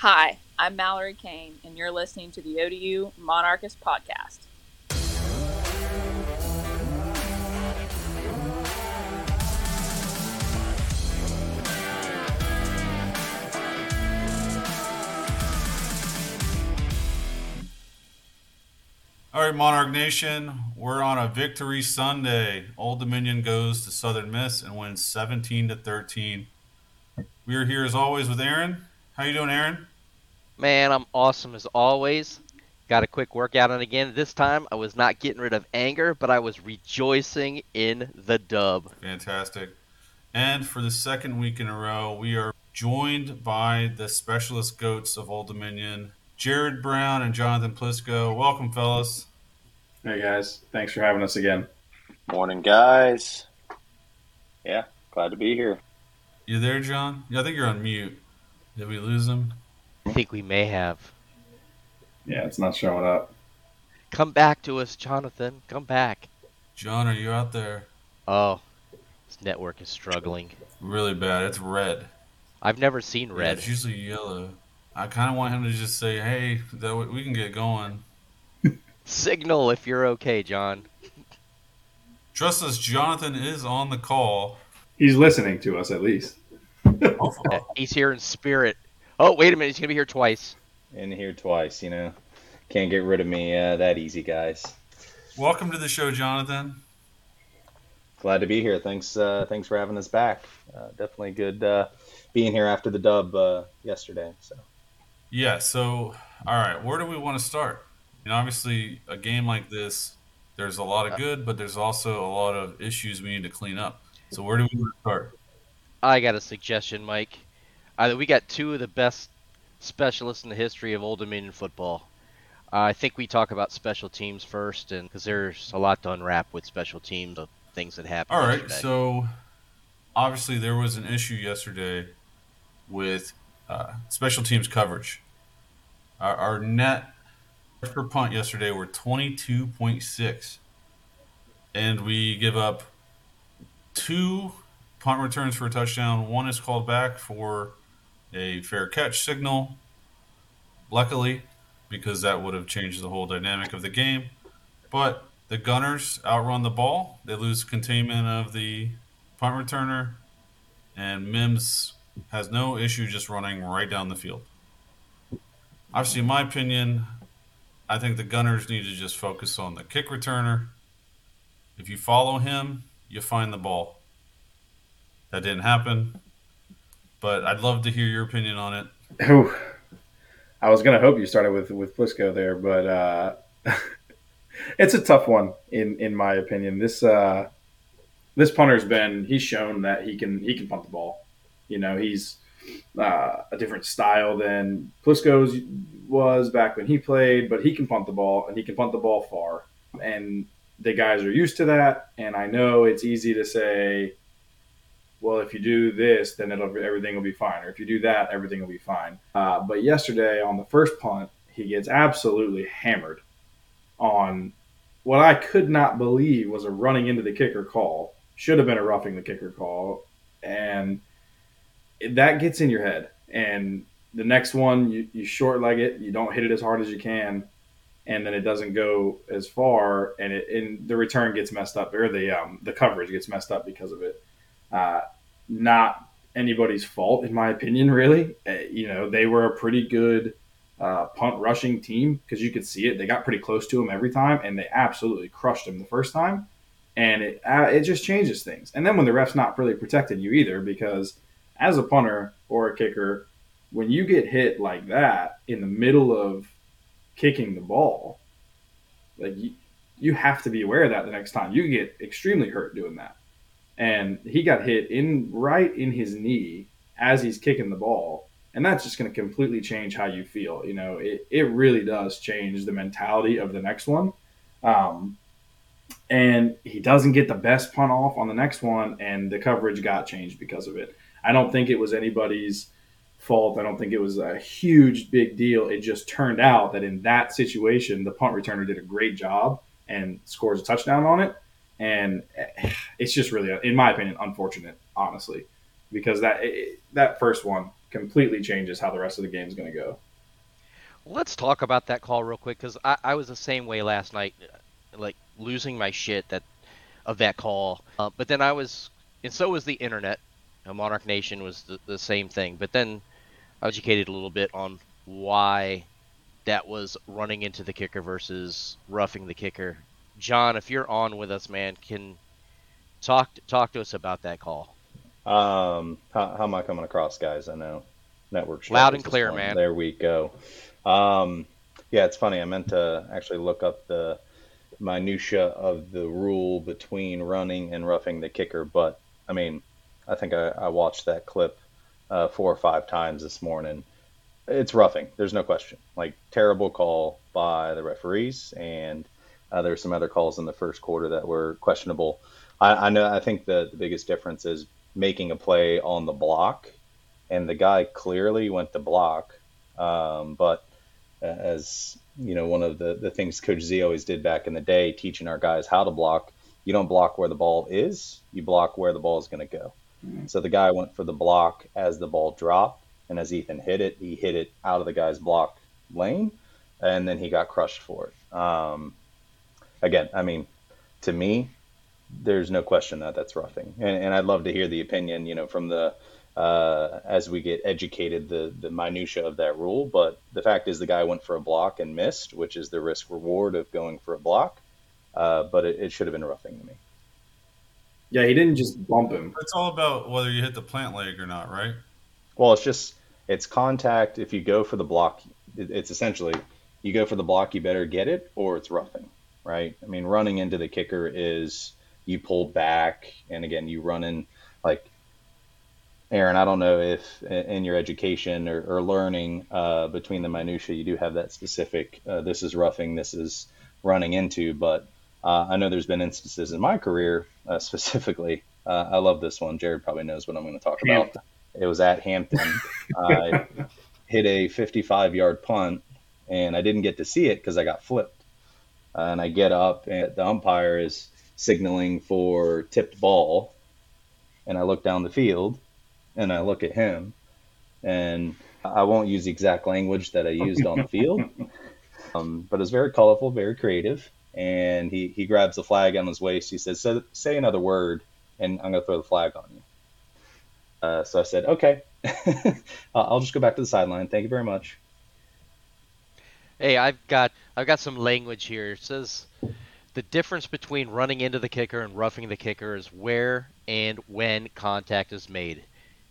Hi, I'm Mallory Kane, and you're listening to the ODU Monarchist Podcast. All right, Monarch Nation, we're on a victory Sunday. Old Dominion goes to Southern Miss and wins 17 to 13. We are here as always with Aaron. How you doing, Aaron? Man, I'm awesome as always. Got a quick workout in again. This time I was not getting rid of anger, but I was rejoicing in the dub. Fantastic. And for the second week in a row, we are joined by the specialist goats of Old Dominion, Jarod Brown and Jonathan Plisco. Welcome, fellas. Hey guys, thanks for having us again. Morning, guys. Yeah, glad to be here. You there, John? Yeah, I think you're on mute. Did we lose him? I think we may have. Yeah, it's not showing up. Come back to us, Jonathan. Come back. John, are you out there? Oh, this network is struggling. Really bad. It's red. I've never seen Yeah, red. it's usually yellow. I kind of want him to just say, "Hey, that way we can get going." Signal if you're okay, John. Trust us, Jonathan is on the call. He's listening to us at least. He's here in spirit. Oh, wait a minute. He's going to be here twice. In here twice, you know. Can't get rid of me uh, that easy, guys. Welcome to the show, Jonathan. Glad to be here. Thanks, uh, thanks for having us back. Uh, definitely good uh, being here after the dub uh, yesterday. So Yeah. So, all right, where do we want to start? You know, obviously, a game like this, there's a lot of good, but there's also a lot of issues we need to clean up. So, where do we want to start? I got a suggestion, Mike. Either we got two of the best specialists in the history of Old Dominion football. Uh, I think we talk about special teams first, and because there's a lot to unwrap with special teams, of things that happened. All right. yesterday. So, obviously, there was an issue yesterday with uh, special teams coverage. Our, our net per punt yesterday were 22.6, and we give up two punt returns for a touchdown. One is called back for a fair catch signal. Luckily, because that would have changed the whole dynamic of the game. But the Gunners outrun the ball. They lose containment of the punt returner, and Mims has no issue just running right down the field. Obviously, in my opinion, I think the Gunners need to just focus on the kick returner. If you follow him, you find the ball. That didn't happen, but I'd love to hear your opinion on it. Whew. I was gonna hope you started with with Plisco there, but uh, it's a tough one in in my opinion. This uh, this punter's been he's shown that he can he can punt the ball. You know, he's uh, a different style than Plisco's was back when he played, but he can punt the ball and he can punt the ball far. And the guys are used to that. And I know it's easy to say, well, if you do this, then it'll everything will be fine, or if you do that, everything will be fine. Uh, but yesterday on the first punt, he gets absolutely hammered on what I could not believe was a running into the kicker call. Should have been a roughing the kicker call, and that gets in your head. And the next one, you, you short leg it, you don't hit it as hard as you can, and then it doesn't go as far, and it and the return gets messed up, or the um, the coverage gets messed up because of it. Uh, not anybody's fault, in my opinion. Really, uh, you know, they were a pretty good uh, punt rushing team because you could see it. They got pretty close to him every time, and they absolutely crushed him the first time. And it uh, it just changes things. And then when the ref's not really protecting you either, because as a punter or a kicker, when you get hit like that in the middle of kicking the ball, like you, you have to be aware of that the next time. You get extremely hurt doing that. And he got hit in right in his knee as he's kicking the ball. And that's just going to completely change how you feel. You know, it, it really does change the mentality of the next one. Um, and he doesn't get the best punt off on the next one, and the coverage got changed because of it. I don't think it was anybody's fault. I don't think it was a huge big deal. It just turned out that in that situation, the punt returner did a great job and scores a touchdown on it. And it's just really, in my opinion, unfortunate, honestly, because that that first one, completely changes how the rest of the game is going to go. Let's talk about that call real quick because I, I was the same way last night, like losing my shit that of that call. Uh, but then I was, and so was the internet. Uh, Monarch Nation was the, the same thing. But then I educated a little bit on why that was running into the kicker versus roughing the kicker. John, if you're on with us, man, can talk talk to us about that call. Um, how, how am I coming across, guys? I know network loud and clear, man. There we go. Um, yeah, it's funny. I meant to actually look up the minutia of the rule between running and roughing the kicker, but I mean, I think I, I watched that clip uh, four or five times this morning. It's roughing. There's no question. Like terrible call by the referees, and uh, there were some other calls in the first quarter that were questionable. I, I know. I think the, the biggest difference is making a play on the block, and the guy clearly went to block, um, but as you know, one of the, the things Coach Z always did back in the day, teaching our guys how to block. You don't block where the ball is, you block where the ball is going to go. Mm-hmm. So the guy went for the block as the ball dropped, and as Ethan hit it, he hit it out of the guy's block lane, and then he got crushed for it. Um, again, I mean, to me, there's no question that that's roughing, and, and I'd love to hear the opinion, you know, from the uh, as we get educated the the minutia of that rule. But the fact is, the guy went for a block and missed, which is the risk reward of going for a block. Uh, but it, it, should have been roughing to me. Yeah, he didn't just bump him. It's all about whether you hit the plant leg or not, right? Well, it's just it's contact. If you go for the block, it's essentially you go for the block, you better get it, or it's roughing, right? I mean, running into the kicker is you pull back, and again, you run in like Aaron, I don't know if in your education or, or learning uh, between the minutia you do have that specific. Uh, this is roughing. This is running into. But uh, I know there's been instances in my career uh, specifically. Uh, I love this one. Jarod probably knows what I'm going to talk about. It was at Hampton. I hit a 55 yard punt, and I didn't get to see it because I got flipped. And I get up, and the umpire is signaling for tipped ball, and I look down the field and I look at him, and I won't use the exact language that I used on the field, um, but it's very colorful, very creative. And he, he grabs the flag on his waist. He says, "Say, say another word, and I'm going to throw the flag on you." Uh, so I said, "Okay, I'll just go back to the sideline. Thank you very much." Hey, I've got I've got some language here. It says the difference between running into the kicker and roughing the kicker is where and when contact is made.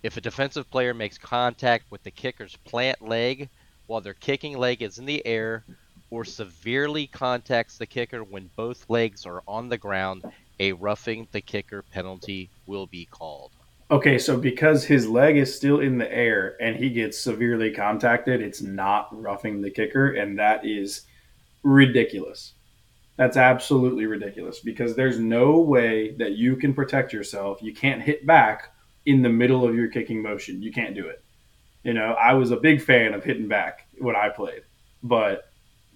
If a defensive player makes contact with the kicker's plant leg while their kicking leg is in the air, or severely contacts the kicker when both legs are on the ground, a roughing the kicker penalty will be called. Okay, so because his leg is still in the air and he gets severely contacted, it's not roughing the kicker, and that is ridiculous. That's absolutely ridiculous because there's no way that you can protect yourself. You can't hit back in the middle of your kicking motion. You can't do it. You know, I was a big fan of hitting back when I played, but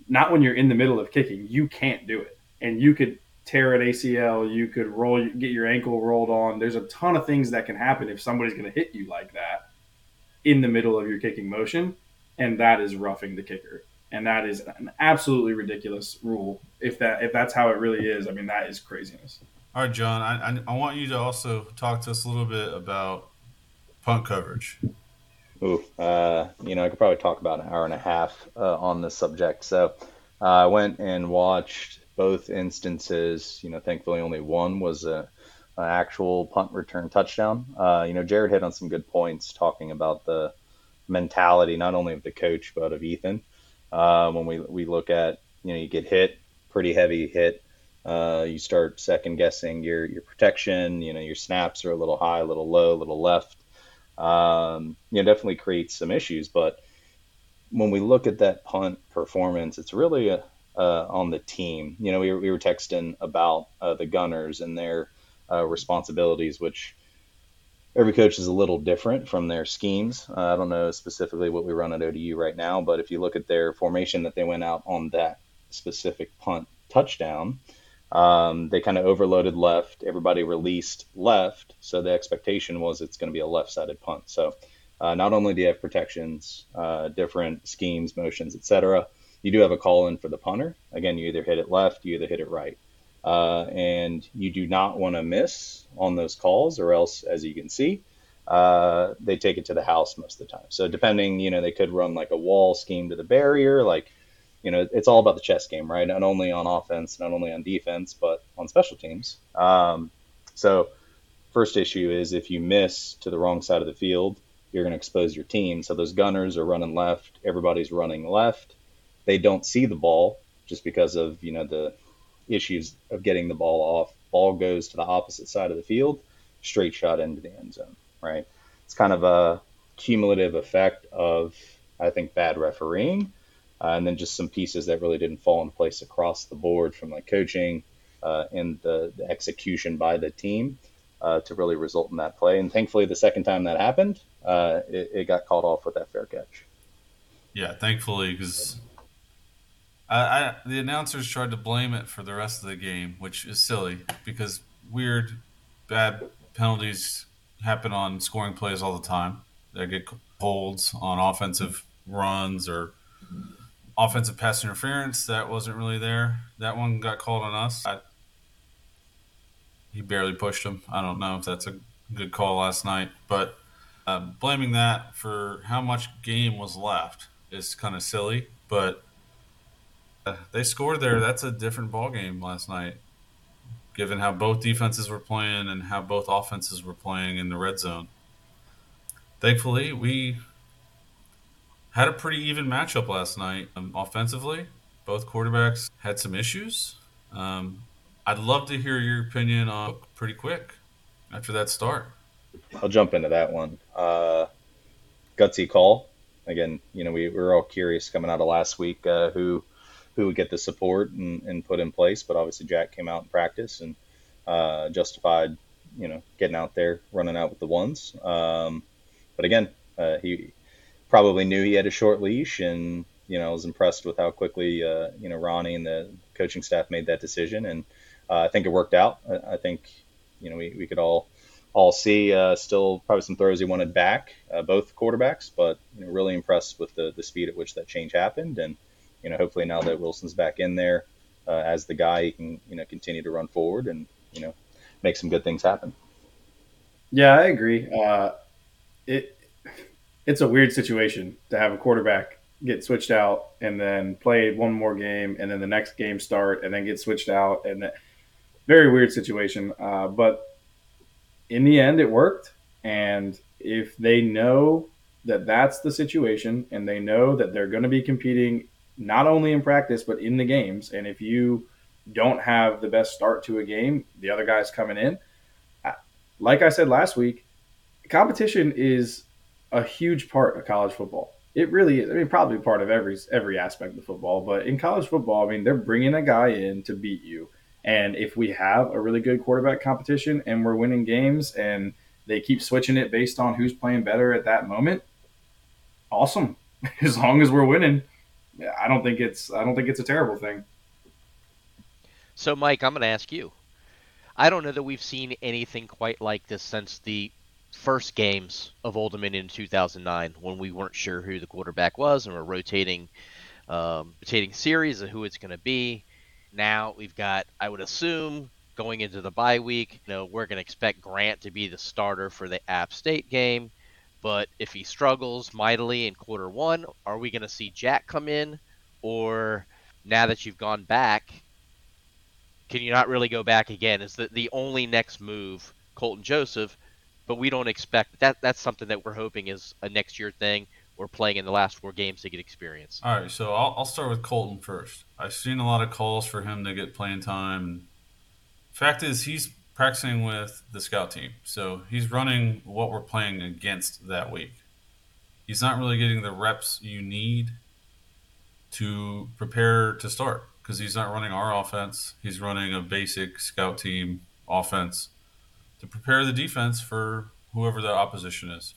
not when you're in the middle of kicking. You can't do it. And you could tear an ACL, you could roll, get your ankle rolled on. There's a ton of things that can happen if somebody's going to hit you like that in the middle of your kicking motion, and that is roughing the kicker. And that is an absolutely ridiculous rule. If that if that's how it really is, I mean that is craziness. All right, John. I, I, I want you to also talk to us a little bit about punt coverage. Ooh, uh, you know, I could probably talk about an hour and a half uh, on this subject. So uh, I went and watched both instances. You know, thankfully only one was a, an actual punt return touchdown. Uh, you know, Jarod hit on some good points talking about the mentality not only of the coach but of Ethan. Uh, when we we look at you know you get hit, pretty heavy hit uh, you start second guessing your your protection. You know your snaps are a little high, a little low, a little left. Um, you know definitely creates some issues. But when we look at that punt performance, it's really a, uh, on the team. You know we were, we were texting about uh, the gunners and their uh, responsibilities, which every coach is a little different from their schemes. Uh, I don't know specifically what we run at ODU right now, but if you look at their formation that they went out on that specific punt touchdown, um, they kind of overloaded left. Everybody released left, so the expectation was it's going to be a left-sided punt. So uh, not only do you have protections, uh, different schemes, motions, etc., you do have a call in for the punter. Again, you either hit it left, you either hit it right. Uh, and you do not want to miss on those calls, or else, as you can see, uh, they take it to the house most of the time. So, depending, you know, they could run like a wall scheme to the barrier. Like, you know, it's all about the chess game, right? Not only on offense, not only on defense, but on special teams. Um, so, first issue is if you miss to the wrong side of the field, you're going to expose your team. So those gunners are running left, everybody's running left. They don't see the ball just because of, you know, the issues of getting the ball off. Ball goes to the opposite side of the field, straight shot into the end zone, right? It's kind of a cumulative effect of, I think, bad refereeing, uh, and then just some pieces that really didn't fall in place across the board from like coaching uh, and the, the execution by the team uh, to really result in that play. And thankfully, the second time that happened, uh, it, it, got called off with that fair catch. Yeah, thankfully, because I, I, the announcers tried to blame it for the rest of the game, which is silly because weird, bad penalties happen on scoring plays all the time. They get holds on offensive runs or offensive pass interference that wasn't really there. That one got called on us. I, he barely pushed him. I don't know if that's a good call last night, but uh, blaming that for how much game was left is kind of silly. But they scored there. That's a different ball game last night, given how both defenses were playing and how both offenses were playing in the red zone. Thankfully, we had a pretty even matchup last night um, offensively. Both quarterbacks had some issues. Um, I'd love to hear your opinion on pretty quick after that start. I'll jump into that one. Uh, gutsy call. Again, you know, we, we were all curious coming out of last week uh, who who would get the support and, and put in place, but obviously Jack came out in practice and uh, justified, you know, getting out there, running out with the ones. Um, but again, uh, he probably knew he had a short leash and, you know, I was impressed with how quickly, uh, you know, Rahne and the coaching staff made that decision. And uh, I think it worked out. I, I, think you know we, we could all all see uh, still probably some throws he wanted back, uh, both quarterbacks, but you know, really impressed with the the speed at which that change happened, and you know hopefully now that Wilson's back in there uh, as the guy, he can you know continue to run forward and you know make some good things happen. Yeah, I agree. Uh, it it's a weird situation to have a quarterback get switched out and then play one more game and then the next game start and then get switched out and very weird situation. Uh, but in the end, it worked. And if they know that that's the situation and they know that they're going to be competing not only in practice, but in the games, and if you don't have the best start to a game, the other guy's coming in. Like I said last week, competition is a huge part of college football. It really is. I mean, probably part of every every aspect of football, but in college football, I mean, they're bringing a guy in to beat you and if we have a really good quarterback competition and we're winning games and they keep switching it based on who's playing better at that moment, awesome. As long as we're winning, I don't think it's I don't think it's a terrible thing. So Mike, I'm going to ask you. I don't know that we've seen anything quite like this since the first games of Old Dominion in 2009 when we weren't sure who the quarterback was and we're rotating um, rotating series of who it's going to be. Now we've got, I would assume, going into the bye week, you know, we're going to expect Grant to be the starter for the App State game. But if he struggles mightily in quarter one, are we going to see Jack come in? Or now that you've gone back, can you not really go back again? Is the, the only next move Colton Joseph? But we don't expect that. That's something that we're hoping is a next year thing or playing in the last four games to get experience. All right, so I'll, I'll start with Colton first. I've seen a lot of calls for him to get playing time. Fact is, he's practicing with the scout team, so he's running what we're playing against that week. He's not really getting the reps you need to prepare to start because he's not running our offense. He's running a basic scout team offense to prepare the defense for whoever the opposition is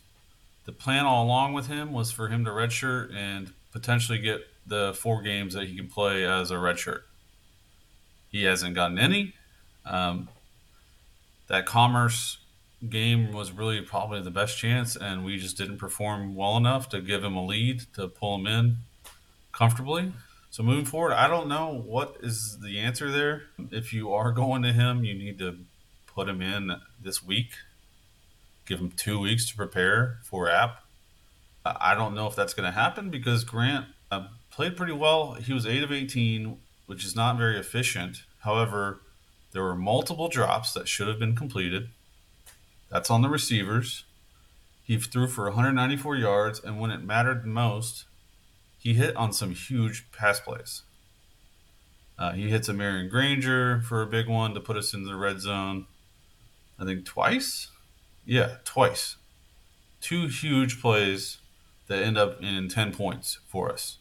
the plan all along with him was for him to redshirt and potentially get the four games that he can play as a redshirt. He hasn't gotten any. Um, that Commerce game was really probably the best chance, and we just didn't perform well enough to give him a lead to pull him in comfortably. So moving forward, I don't know what is the answer there. If you are going to him, you need to put him in this week. Give him two weeks to prepare for app. I don't know if that's going to happen because Grant uh, played pretty well. He was 8 of 18, which is not very efficient. However, there were multiple drops that should have been completed. That's on the receivers. He threw for 194 yards, and when it mattered most, he hit on some huge pass plays. Uh, he hits Ahmarian Granger for a big one to put us in the red zone. I think twice. Yeah, twice. Two huge plays that end up in 10 points for us.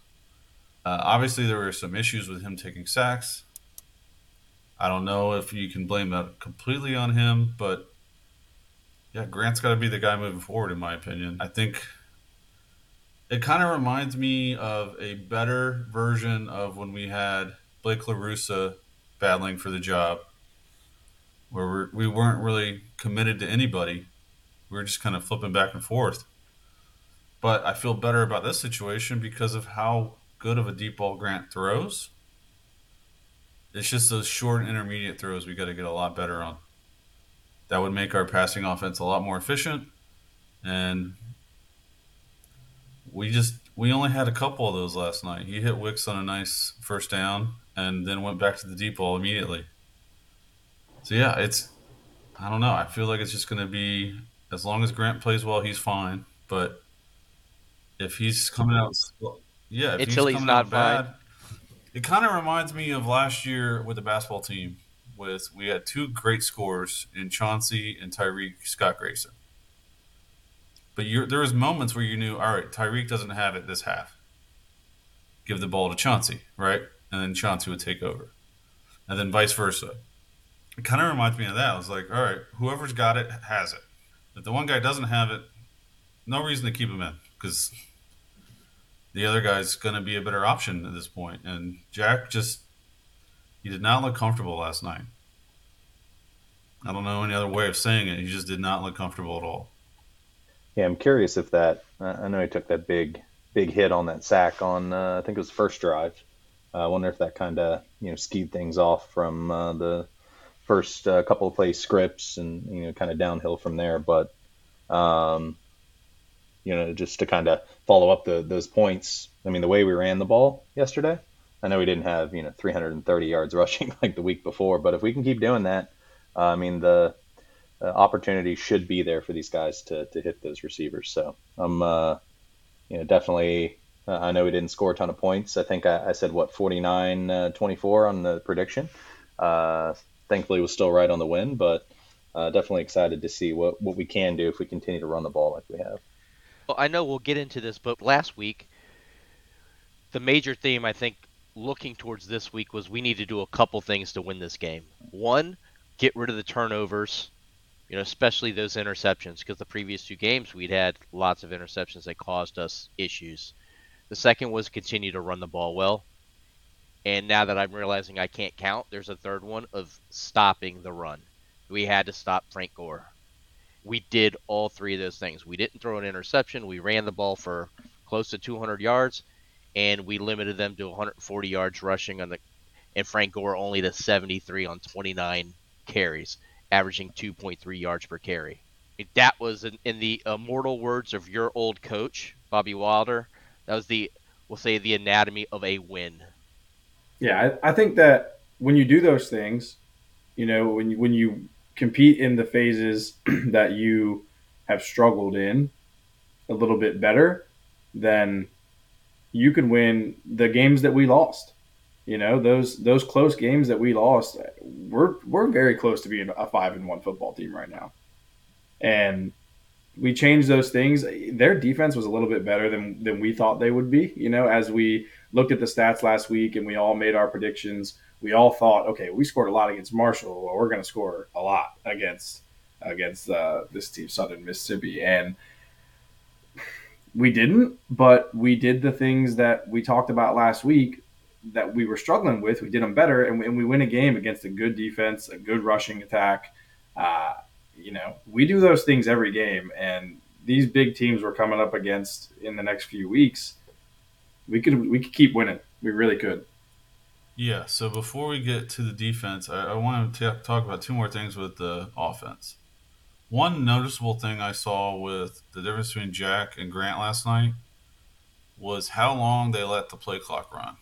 Uh, obviously, there were some issues with him taking sacks. I don't know if you can blame that completely on him, but yeah, Grant's got to be the guy moving forward, in my opinion. I think it kind of reminds me of a better version of when we had Blake LaRussa battling for the job, where we weren't really committed to anybody. We were just kind of flipping back and forth. But I feel better about this situation because of how good of a deep ball Grant throws. It's just those short and intermediate throws we got to get a lot better on. That would make our passing offense a lot more efficient. And we just we only had a couple of those last night. He hit Wicks on a nice first down and then went back to the deep ball immediately. So yeah, it's I don't know. I feel like it's just going to be as long as Grant plays well, he's fine. But if he's coming out, yeah, if until he's, he's not bad. It kind of reminds me of last year with the basketball team. With we had two great scores in Chauncey and Tyreek Scott Grayson. But there was moments where you knew, all right, Tyreek doesn't have it this half. Give the ball to Chauncey, right? And then Chauncey would take over, and then vice versa. It kind of reminds me of that. I was like, all right, whoever's got it has it. If the one guy doesn't have it, no reason to keep him in because the other guy's going to be a better option at this point. And Jack just he did not look comfortable last night. I don't know any other way of saying it. He just did not look comfortable at all. Yeah, I'm curious if that. I know he took that big big hit on that sack on uh, I think it was the first drive. Uh, I wonder if that kind of you know skied things off from uh, the first uh, couple of play scripts and you know kind of downhill from there. But um, you know, just to kind of follow up the, those points. I mean, the way we ran the ball yesterday, I know we didn't have, you know, 330 yards rushing like the week before, but if we can keep doing that, uh, I mean, the uh, opportunity should be there for these guys to, to hit those receivers. So I'm, uh, you know, definitely, uh, I know we didn't score a ton of points. I think I, I said, what, 49 uh, 24 on the prediction. Uh, thankfully, was still right on the win, but definitely excited to see what, what we can do if we continue to run the ball like we have. Well, I know we'll get into this, but last week, the major theme I think looking towards this week was we need to do a couple things to win this game. One, get rid of the turnovers, you know, especially those interceptions, because the previous two games we'd had lots of interceptions that caused us issues. The second was continue to run the ball well. And now that I'm realizing I can't count, there's a third one of stopping the run. We had to stop Frank Gore we did all three of those things. We didn't throw an interception. We ran the ball for close to 200 yards, and we limited them to 140 yards rushing on the, and Frank Gore only to 73 on 29 carries, averaging 2.3 yards per carry. That was in, in the immortal words of your old coach, Bobby Wilder. That was the, we'll say, the anatomy of a win. Yeah, I, I think that when you do those things, you know, when you, when you compete in the phases that you have struggled in a little bit better, then you can win the games that we lost. You know, those those close games that we lost, we're we're very close to being a five and one football team right now. And we changed those things. Their defense was a little bit better than than we thought they would be. You know, as we looked at the stats last week and we all made our predictions we all thought, okay, we scored a lot against Marshall. Well, we're going to score a lot against against uh, this team, Southern Mississippi, and we didn't. But we did the things that we talked about last week that we were struggling with. We did them better, and we, and we win a game against a good defense, a good rushing attack. Uh, you know, we do those things every game, and these big teams we're coming up against in the next few weeks, we could we could keep winning. We really could. Yeah. So before we get to the defense, I, I want to talk about two more things with the offense. One noticeable thing I saw with the difference between Jack and Grant last night was how long they let the play clock run.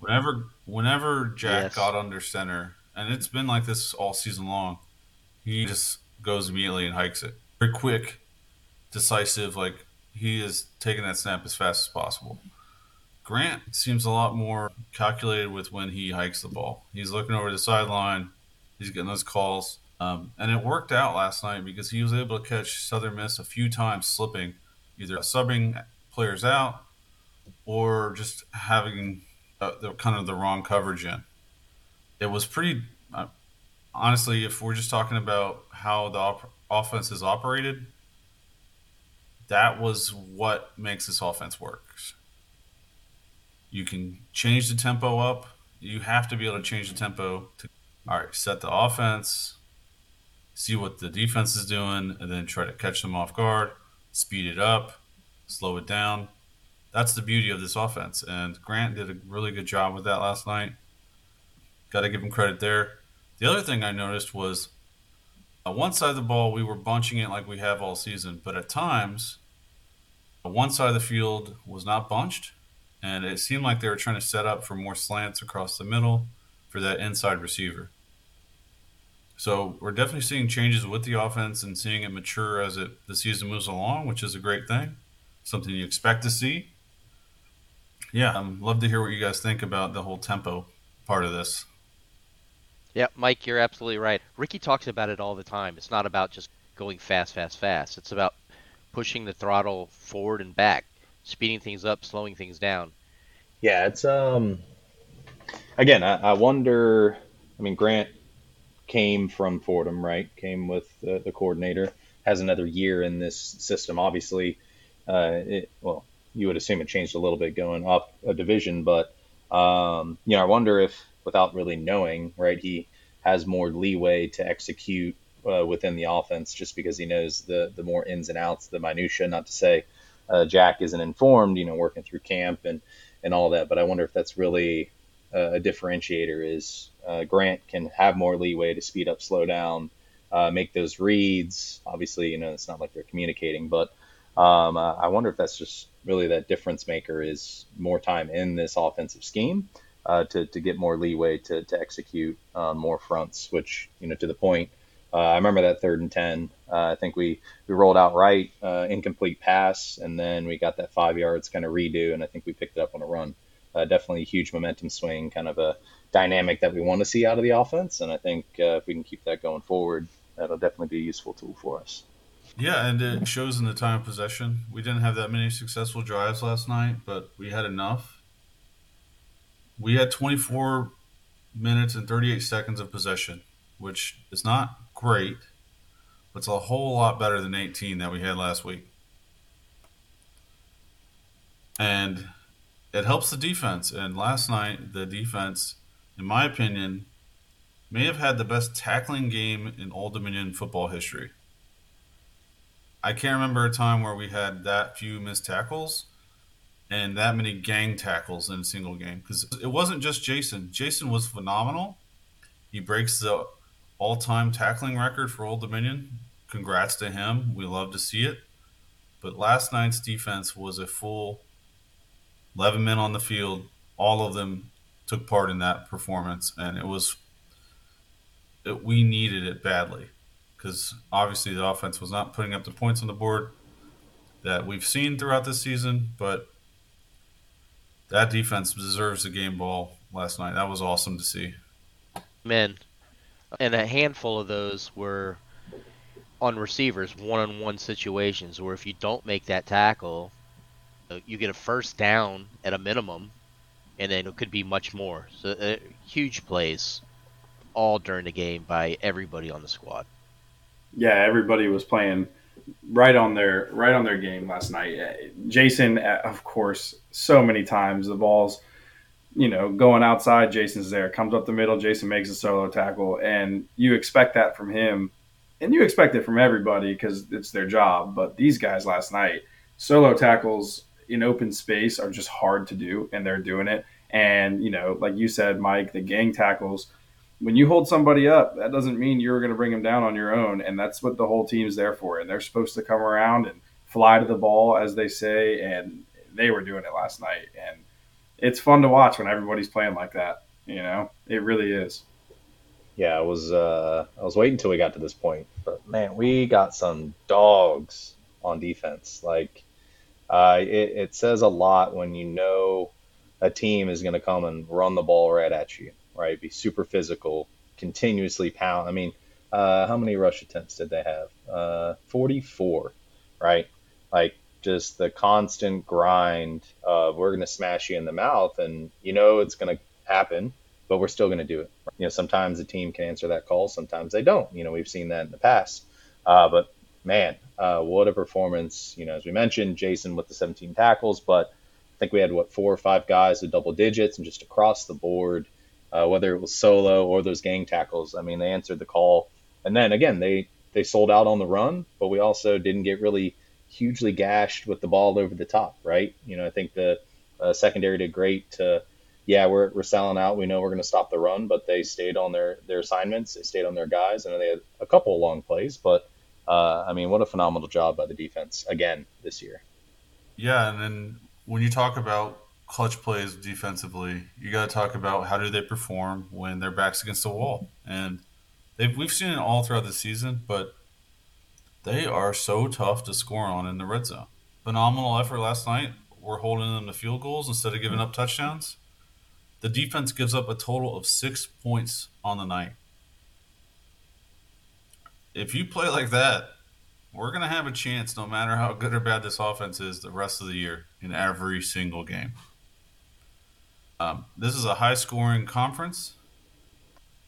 Whenever whenever Jack Yes. got under center, and it's been like this all season long, he just goes immediately and hikes it. Very quick, decisive, like he is taking that snap as fast as possible. Grant seems a lot more calculated with when he hikes the ball. He's looking over the sideline, he's getting those calls. Um, and it worked out last night because he was able to catch Southern Miss a few times slipping, either subbing players out or just having uh, the kind of the wrong coverage in. It was pretty. Uh, honestly, if we're just talking about how the op- offense is operated, that was what makes this offense work. You can change the tempo up. You have to be able to change the tempo to all right, set the offense, see what the defense is doing, and then try to catch them off guard, speed it up, slow it down. That's the beauty of this offense. And Grant did a really good job with that last night. Got to give him credit there. The other thing I noticed was on one side of the ball, we were bunching it like we have all season, but at times, uh, one side of the field was not bunched, and it seemed like they were trying to set up for more slants across the middle for that inside receiver. So we're definitely seeing changes with the offense and seeing it mature as it the season moves along, which is a great thing. Something you expect to see. Yeah, I'd love to hear what you guys think about the whole tempo part of this. Yeah, Mike, you're absolutely right. Ricky talks about it all the time. It's not about just going fast, fast, fast. It's about pushing the throttle forward and back, speeding things up, slowing things down. Yeah, it's um. Again, I, I wonder. I mean, Grant came from Fordham, right? Came with the, the coordinator. Has another year in this system. Obviously, uh, it, well, you would assume it changed a little bit going up a division, but um, you know, I wonder if, without really knowing, right, he has more leeway to execute uh, within the offense just because he knows the the more ins and outs, the minutia. Not to say uh, Jack isn't informed, you know, working through camp and and all that, but I wonder if that's really uh, a differentiator. Is uh, Grant can have more leeway to speed up, slow down, uh, make those reads. Obviously, you know, it's not like they're communicating, but um, uh, I wonder if that's just really that difference maker is more time in this offensive scheme uh, to, to get more leeway to, to execute on more fronts, which, you know, to the point, uh, I remember that third and 10. Uh, I think we, we rolled out right, uh, incomplete pass, and then we got that five yards kind of redo, and I think we picked it up on a run. Uh, definitely a huge momentum swing, kind of a dynamic that we want to see out of the offense. And I think uh, if we can keep that going forward, that'll definitely be a useful tool for us. Yeah, and it shows in the time of possession. We didn't have that many successful drives last night, but we had enough. We had 24 minutes and 38 seconds of possession, which is not great, it's a whole lot better than 18 that we had last week. And it helps the defense. And last night, the defense, in my opinion, may have had the best tackling game in Old Dominion football history. I can't remember a time where we had that few missed tackles and that many gang tackles in a single game because it wasn't just Jason. Jason was phenomenal. He breaks the all-time tackling record for Old Dominion. Congrats to him. We love to see it. But last night's defense was a full 11 men on the field. All of them took part in that performance, and it was it, we needed it badly because obviously the offense was not putting up the points on the board that we've seen throughout this season. But that defense deserves the game ball last night. That was awesome to see. Men, and a handful of those were on receivers, one-on-one situations where if you don't make that tackle, uh, you get a first down at a minimum, and then it could be much more. So uh, huge plays, all during the game by everybody on the squad. Yeah, everybody was playing right on their right on their game last night. Uh, Jason, uh, of course, so many times the balls, you know, going outside. Jason's there, comes up the middle. Jason makes a solo tackle, and you expect that from him. and you expect it from everybody because it's their job. But these guys last night, solo tackles in open space are just hard to do, and they're doing it. And you know, like you said, Mike, the gang tackles. When you hold somebody up, that doesn't mean you're going to bring them down on your own, and that's what the whole team's there for. And they're supposed to come around and fly to the ball, as they say, and they were doing it last night. And it's fun to watch when everybody's playing like that. You know, it really is. Yeah, I was uh, I was waiting until we got to this point, but man, we got some dogs on defense. Like, uh, it, it says a lot when you know a team is going to come and run the ball right at you, right? Be super physical, continuously pound. I mean, uh, how many rush attempts did they have? Uh, 44, right? Like just the constant grind of we're going to smash you in the mouth, and you know it's going to happen, but we're still going to do it. You know, sometimes the team can answer that call, sometimes they don't. You know, we've seen that in the past. Uh, but man, uh, what a performance! You know, as we mentioned, Jason with the 17 tackles, but I think we had what four or five guys with double digits, and just across the board, uh, whether it was solo or those gang tackles. I mean, they answered the call, and then again, they they sold out on the run, but we also didn't get really hugely gashed with the ball over the top, right? You know, I think the uh, secondary did great to, yeah, we're, we're selling out. We know we're going to stop the run, but they stayed on their, their assignments. They stayed on their guys. and they had a couple of long plays, but uh, I mean, what a phenomenal job by the defense again this year. Yeah, and then when you talk about clutch plays defensively, you got to talk about how do they perform when their backs against the wall, and we've seen it all throughout the season, but they are so tough to score on in the red zone. Phenomenal effort last night. We're holding them to field goals instead of giving up touchdowns. The defense gives up a total of six points on the night. If you play like that, we're going to have a chance, no matter how good or bad this offense is, the rest of the year in every single game. Um, this is a high scoring conference,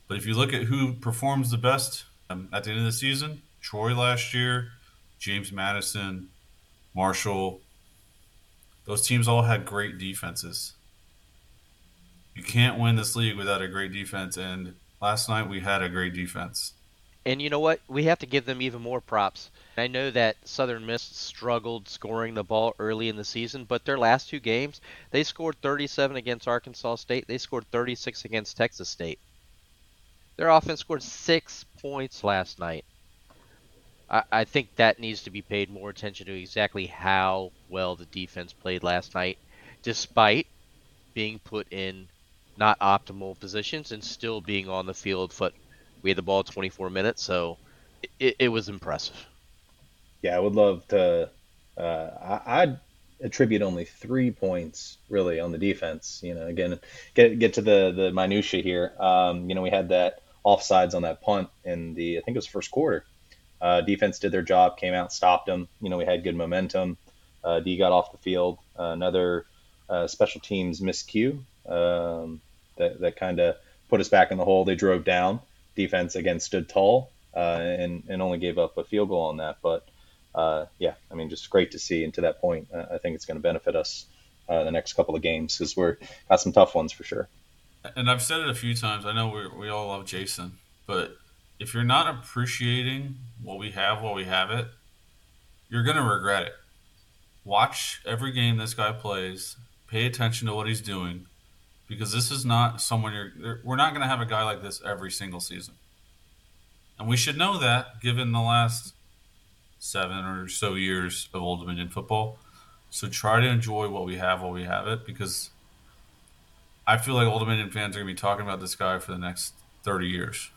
but if you look at who performs the best um, at the end of the season, Troy last year, James Madison, Marshall. Those teams all had great defenses. You can't win this league without a great defense, and last night we had a great defense. And you know what? We have to give them even more props. I know that Southern Miss struggled scoring the ball early in the season, but their last two games, they scored 37 against Arkansas State. They scored 36 against Texas State. Their offense scored six points last night. I, I think that needs to be paid more attention to exactly how well the defense played last night, despite being put in not optimal positions and still being on the field. But we had the ball 24 minutes, so it, it was impressive. Yeah, I would love to. Uh, I, would attribute only three points really on the defense. You know, again, get get to the the minutia here. Um, you know, we had that offsides on that punt in the I think it was first quarter. Uh, defense did their job, came out, stopped them. You know, we had good momentum. Uh, D got off the field. Uh, another uh, special teams miscue um, that, that kind of put us back in the hole. They drove down. Defense again stood tall uh, and, and only gave up a field goal on that. But uh, yeah, I mean, just great to see. And to that point, I think it's going to benefit us the next couple of games because we're got some tough ones for sure. And I've said it a few times. I know we we all love Jason, but if you're not appreciating what we have while we have it, you're going to regret it. Watch every game this guy plays, pay attention to what he's doing, because this is not someone you're, we're not going to have a guy like this every single season. And we should know that given the last seven or so years of Old Dominion football. So try to enjoy what we have while we have it because I feel like Old Dominion fans are going to be talking about this guy for the next 30 years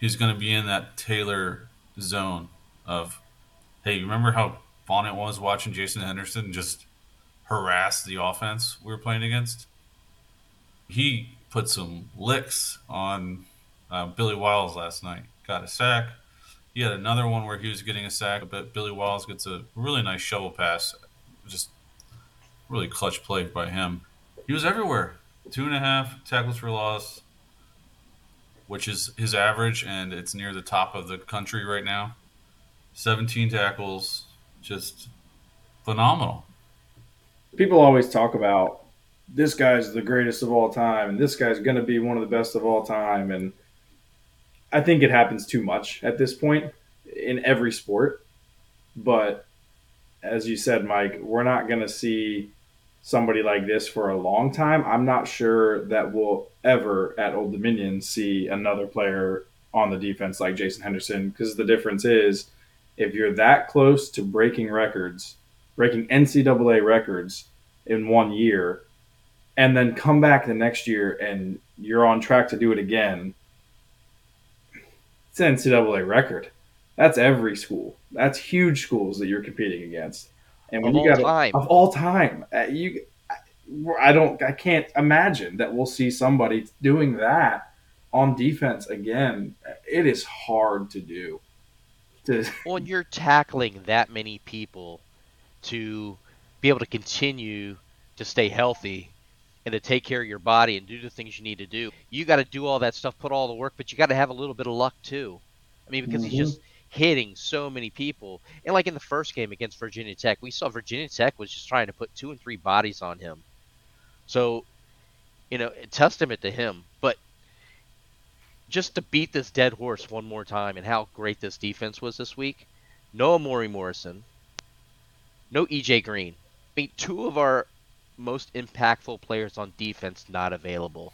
he's going to be in that Taylor zone of, hey, remember how fun it was watching Jason Henderson just harass the offense we were playing against? He put some licks on uh, Billy Wiles last night. Got a sack. He had another one where he was getting a sack, but Billy Wiles gets a really nice shovel pass. Just really clutch play by him. He was everywhere. Two and a half tackles for loss, which is his average, and it's near the top of the country right now. 17 tackles, just phenomenal. People always talk about this guy's the greatest of all time, and this guy's going to be one of the best of all time. And I think it happens too much at this point in every sport. But as you said, Mike, we're not going to see somebody like this for a long time. I'm not sure that we'll ever at Old Dominion see another player on the defense like Jason Henderson because the difference is if you're that close to breaking records, breaking NCAA records in one year, and then come back the next year and you're on track to do it again, it's an NCAA record. That's every school. That's huge schools that you're competing against. And when of you got time. of all time, uh, you, I don't, I can't imagine that we'll see somebody doing that on defense again. It is hard to do. To... Well, you're tackling that many people to be able to continue to stay healthy and to take care of your body and do the things you need to do. You got to do all that stuff, put all the work, but you got to have a little bit of luck too. I mean, because mm-hmm. he's just hitting so many people. And like in the first game against Virginia Tech, we saw Virginia Tech was just trying to put two and three bodies on him. So, you know, a testament to him. But just to beat this dead horse one more time and how great this defense was this week, no Amori Morrison, no EJ Green. I mean, two of our most impactful players on defense not available.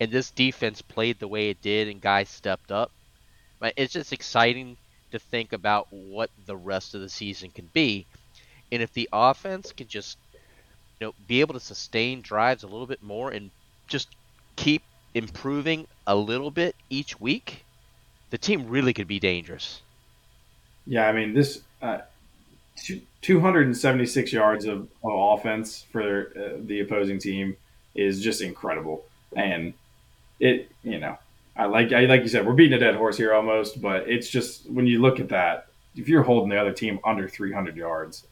And this defense played the way it did and guys stepped up. It's just exciting to think about what the rest of the season can be. And if the offense can just you know be able to sustain drives a little bit more and just keep improving a little bit each week, the team really could be dangerous. Yeah, I mean this uh, 276 yards of, of offense for uh, the opposing team is just incredible, and it you know I like I, like you said, we're beating a dead horse here almost, but it's just when you look at that, if you're holding the other team under 300 yards,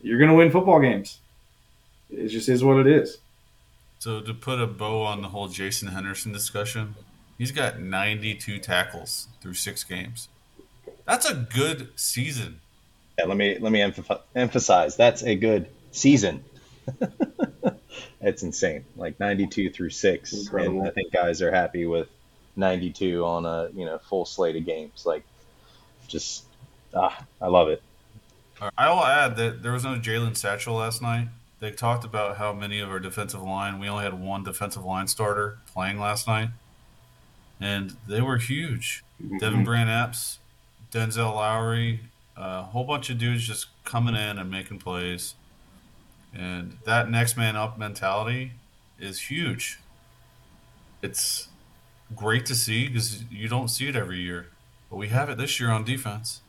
you're going to win football games. It just is what it is. So to put a bow on the whole Jason Henderson discussion, he's got 92 tackles through six games. That's a good season. Yeah, let me let me emphasize that's a good season. it's insane, like 92 through six, Incredible. and I think guys are happy with 92 on a you know full slate of games. Like, just ah, I love it. I will add that there was no Jalen Satchel last night. They talked about how many of our defensive line. We only had one defensive line starter playing last night, and they were huge. Mm-hmm. Devin Brand Apps, Denzel Lowry, a whole bunch of dudes just coming in and making plays. And that next man up mentality is huge. It's great to see because you don't see it every year. But we have it this year on defense.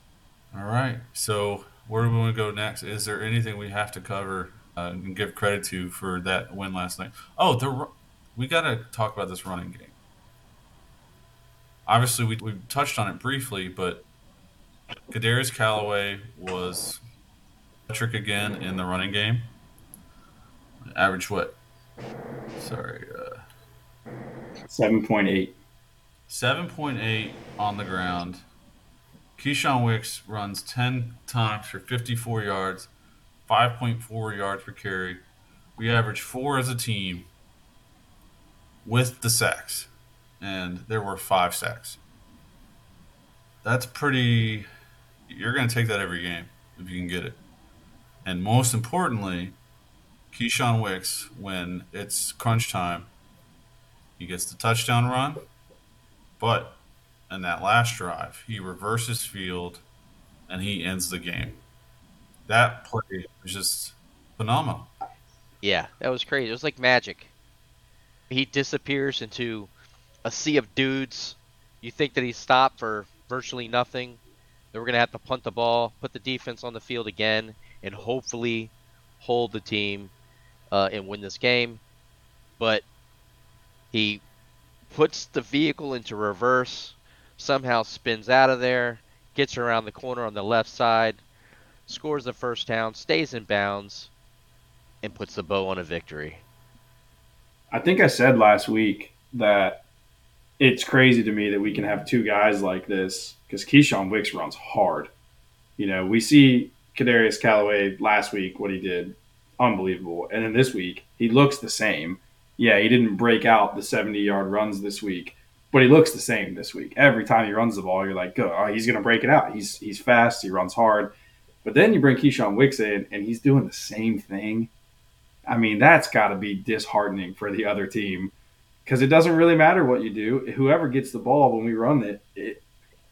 All right. So where do we want to go next? Is there anything we have to cover uh, and give credit to for that win last night? Oh, the we got to talk about this running game. Obviously, we, we touched on it briefly, but Kadarius Calloway was trick again in the running game. Average what? Sorry. Uh, 7.8. 7.8 on the ground. Keyshawn Wicks runs 10 times for 54 yards, 5.4 yards per carry. We average four as a team with the sacks, and there were five sacks. That's pretty. You're going to take that every game if you can get it. And most importantly, Keyshawn Wicks, when it's crunch time, he gets the touchdown run, but in that last drive, he reverses field and he ends the game. That play was just phenomenal. Yeah, that was crazy. It was like magic. He disappears into a sea of dudes. You think that he stopped for virtually nothing. Then we're going to have to punt the ball, put the defense on the field again, and hopefully hold the team uh, and win this game. But he puts the vehicle into reverse, somehow spins out of there, gets around the corner on the left side, scores the first down, stays in bounds, and puts the bow on a victory. I think I said last week that it's crazy to me that we can have two guys like this because Keyshawn Wicks runs hard. You know, we see Kadarius Calloway last week, what he did, unbelievable. And then this week, he looks the same yeah, he didn't break out the 70 yard runs this week, but he looks the same this week. Every time he runs the ball, you're like, oh, he's going to break it out. He's he's fast. He runs hard. But then you bring Keyshawn Wicks in, and he's doing the same thing. I mean, that's got to be disheartening for the other team because it doesn't really matter what you do. Whoever gets the ball when we run it, it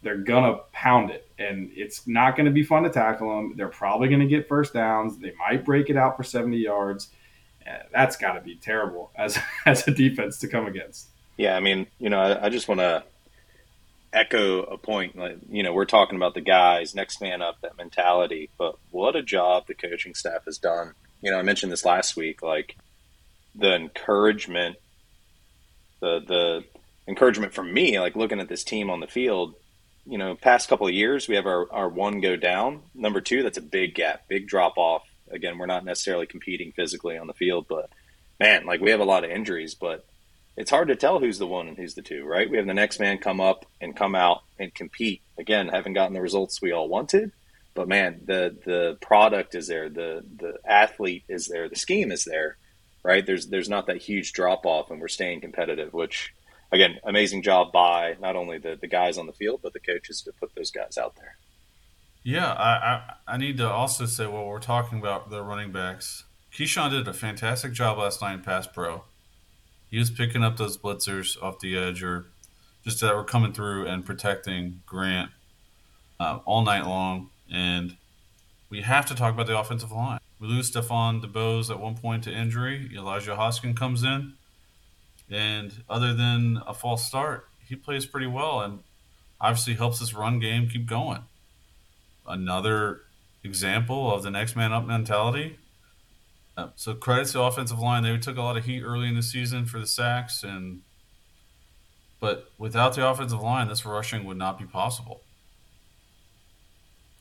they're gonna pound it, and it's not going to be fun to tackle them. They're probably going to get first downs. They might break it out for seventy yards. That's got to be terrible as as a defense to come against. Yeah, I mean, you know, I, I just want to echo a point. Like, you know, we're talking about the guys, next man up, that mentality. But what a job the coaching staff has done. You know, I mentioned this last week. Like the encouragement, the the encouragement from me, like looking at this team on the field you know, past couple of years, we have our, our one go down. Number two, that's a big gap, big drop off. Again, we're not necessarily competing physically on the field, but man, like we have a lot of injuries, but it's hard to tell who's the one and who's the two, right? We have the next man come up and come out and compete. Again, haven't gotten the results we all wanted, but man, the the product is there, the the athlete is there, the scheme is there, right? There's there's not that huge drop off, and we're staying competitive, which again, amazing job by not only the, the guys on the field, but the coaches to put those guys out there. Yeah, I, I, I need to also say while we're talking about the running backs, Keyshawn did a fantastic job last night in pass pro. He was picking up those blitzers off the edge or just that were coming through and protecting Grant uh, all night long. And we have to talk about the offensive line. We lose Stephon DuBose at one point to injury. Elijah Hoskin comes in. And other than a false start, he plays pretty well and obviously helps this run game keep going. Another example of the next man up mentality. Uh, so credit to the offensive line. They took a lot of heat early in the season for the sacks and but without the offensive line, this rushing would not be possible.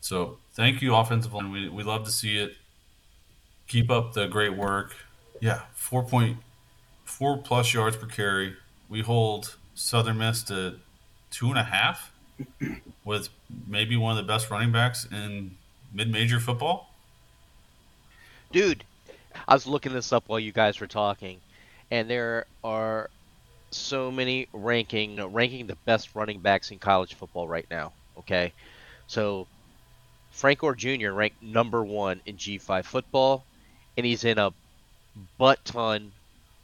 So thank you, offensive line. We, we love to see it. Keep up the great work. Yeah, four point four plus yards per carry. We hold Southern Miss to two and a half with maybe one of the best running backs in mid-major football. Dude, I was looking this up while you guys were talking, and there are so many ranking ranking the best running backs in college football right now. Okay, so Frank Gore Jr. ranked number one in G5 football, and he's in a butt ton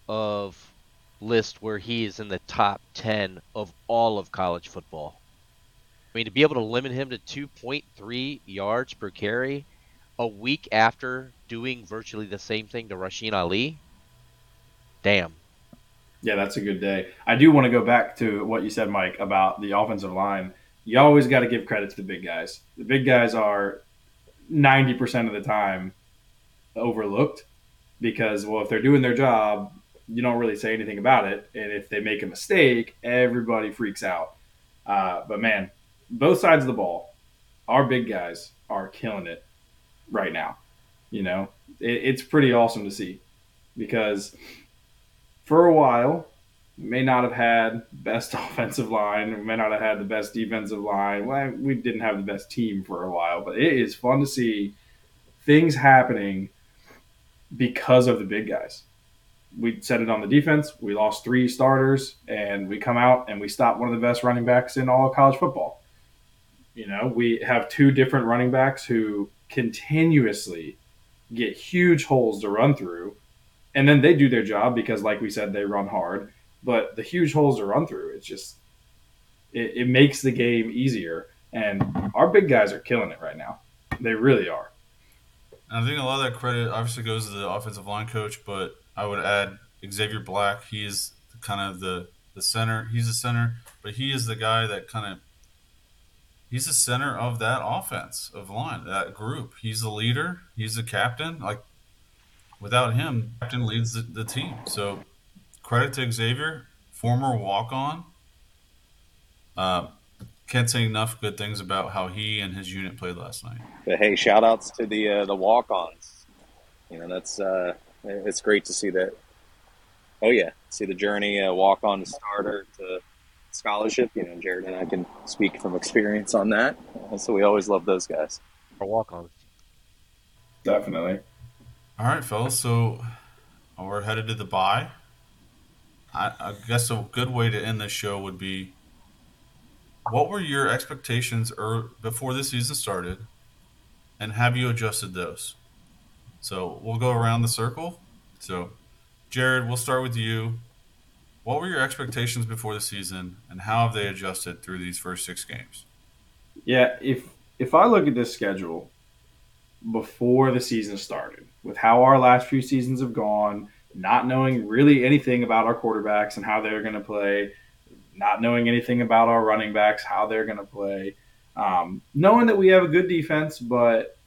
of list where he is in the top 10 of all of college football. I mean, to be able to limit him to 2.3 yards per carry a week after doing virtually the same thing to Rasheen Ali, damn. Yeah, that's a good day. I do want to go back to what you said, Mike, about the offensive line. You always got to give credit to the big guys. The big guys are 90% of the time overlooked because, well, if they're doing their job, you don't really say anything about it. And if they make a mistake, everybody freaks out. Uh, but man, both sides of the ball, our big guys are killing it right now. You know, it, it's pretty awesome to see because for a while, may not have had best offensive line, may not have had the best defensive line. Well, we didn't have the best team for a while, but it is fun to see things happening because of the big guys we said it on the defense. We lost three starters, and we come out and we stop one of the best running backs in all college football. You know, we have two different running backs who continuously get huge holes to run through, and then they do their job because, like we said, they run hard. But the huge holes to run through, it's just it, it makes the game easier. And our big guys are killing it right now. They really are. I think a lot of that credit obviously goes to the offensive line coach, but I would add Xavier Black. He is kind of the the center. He's the center, but he is the guy that kind of he's the center of that offense of line that group. He's the leader. He's the captain. Like without him, captain leads the, the team. So credit to Xavier, former walk on. Uh, can't say enough good things about how he and his unit played last night. But hey, shout outs to the uh, the walk ons. You know that's uh, it's great to see that. Oh yeah, see the journey, uh, walk on to starter to scholarship. You know, Jarod and I can speak from experience on that. so we always love those guys. Or walk on. Definitely. All right, fellas. So we're headed to the bye. I, I guess a good way to end this show would be what were your expectations er, before the season started, and have you adjusted those? So we'll go around the circle. So, Jarod, we'll start with you. What were your expectations before the season, and how have they adjusted through these first six games? Yeah, if if I look at this schedule before the season started, with how our last few seasons have gone, not knowing really anything about our quarterbacks and how they're going to play, not knowing anything about our running backs, how they're going to play, um, knowing that we have a good defense, but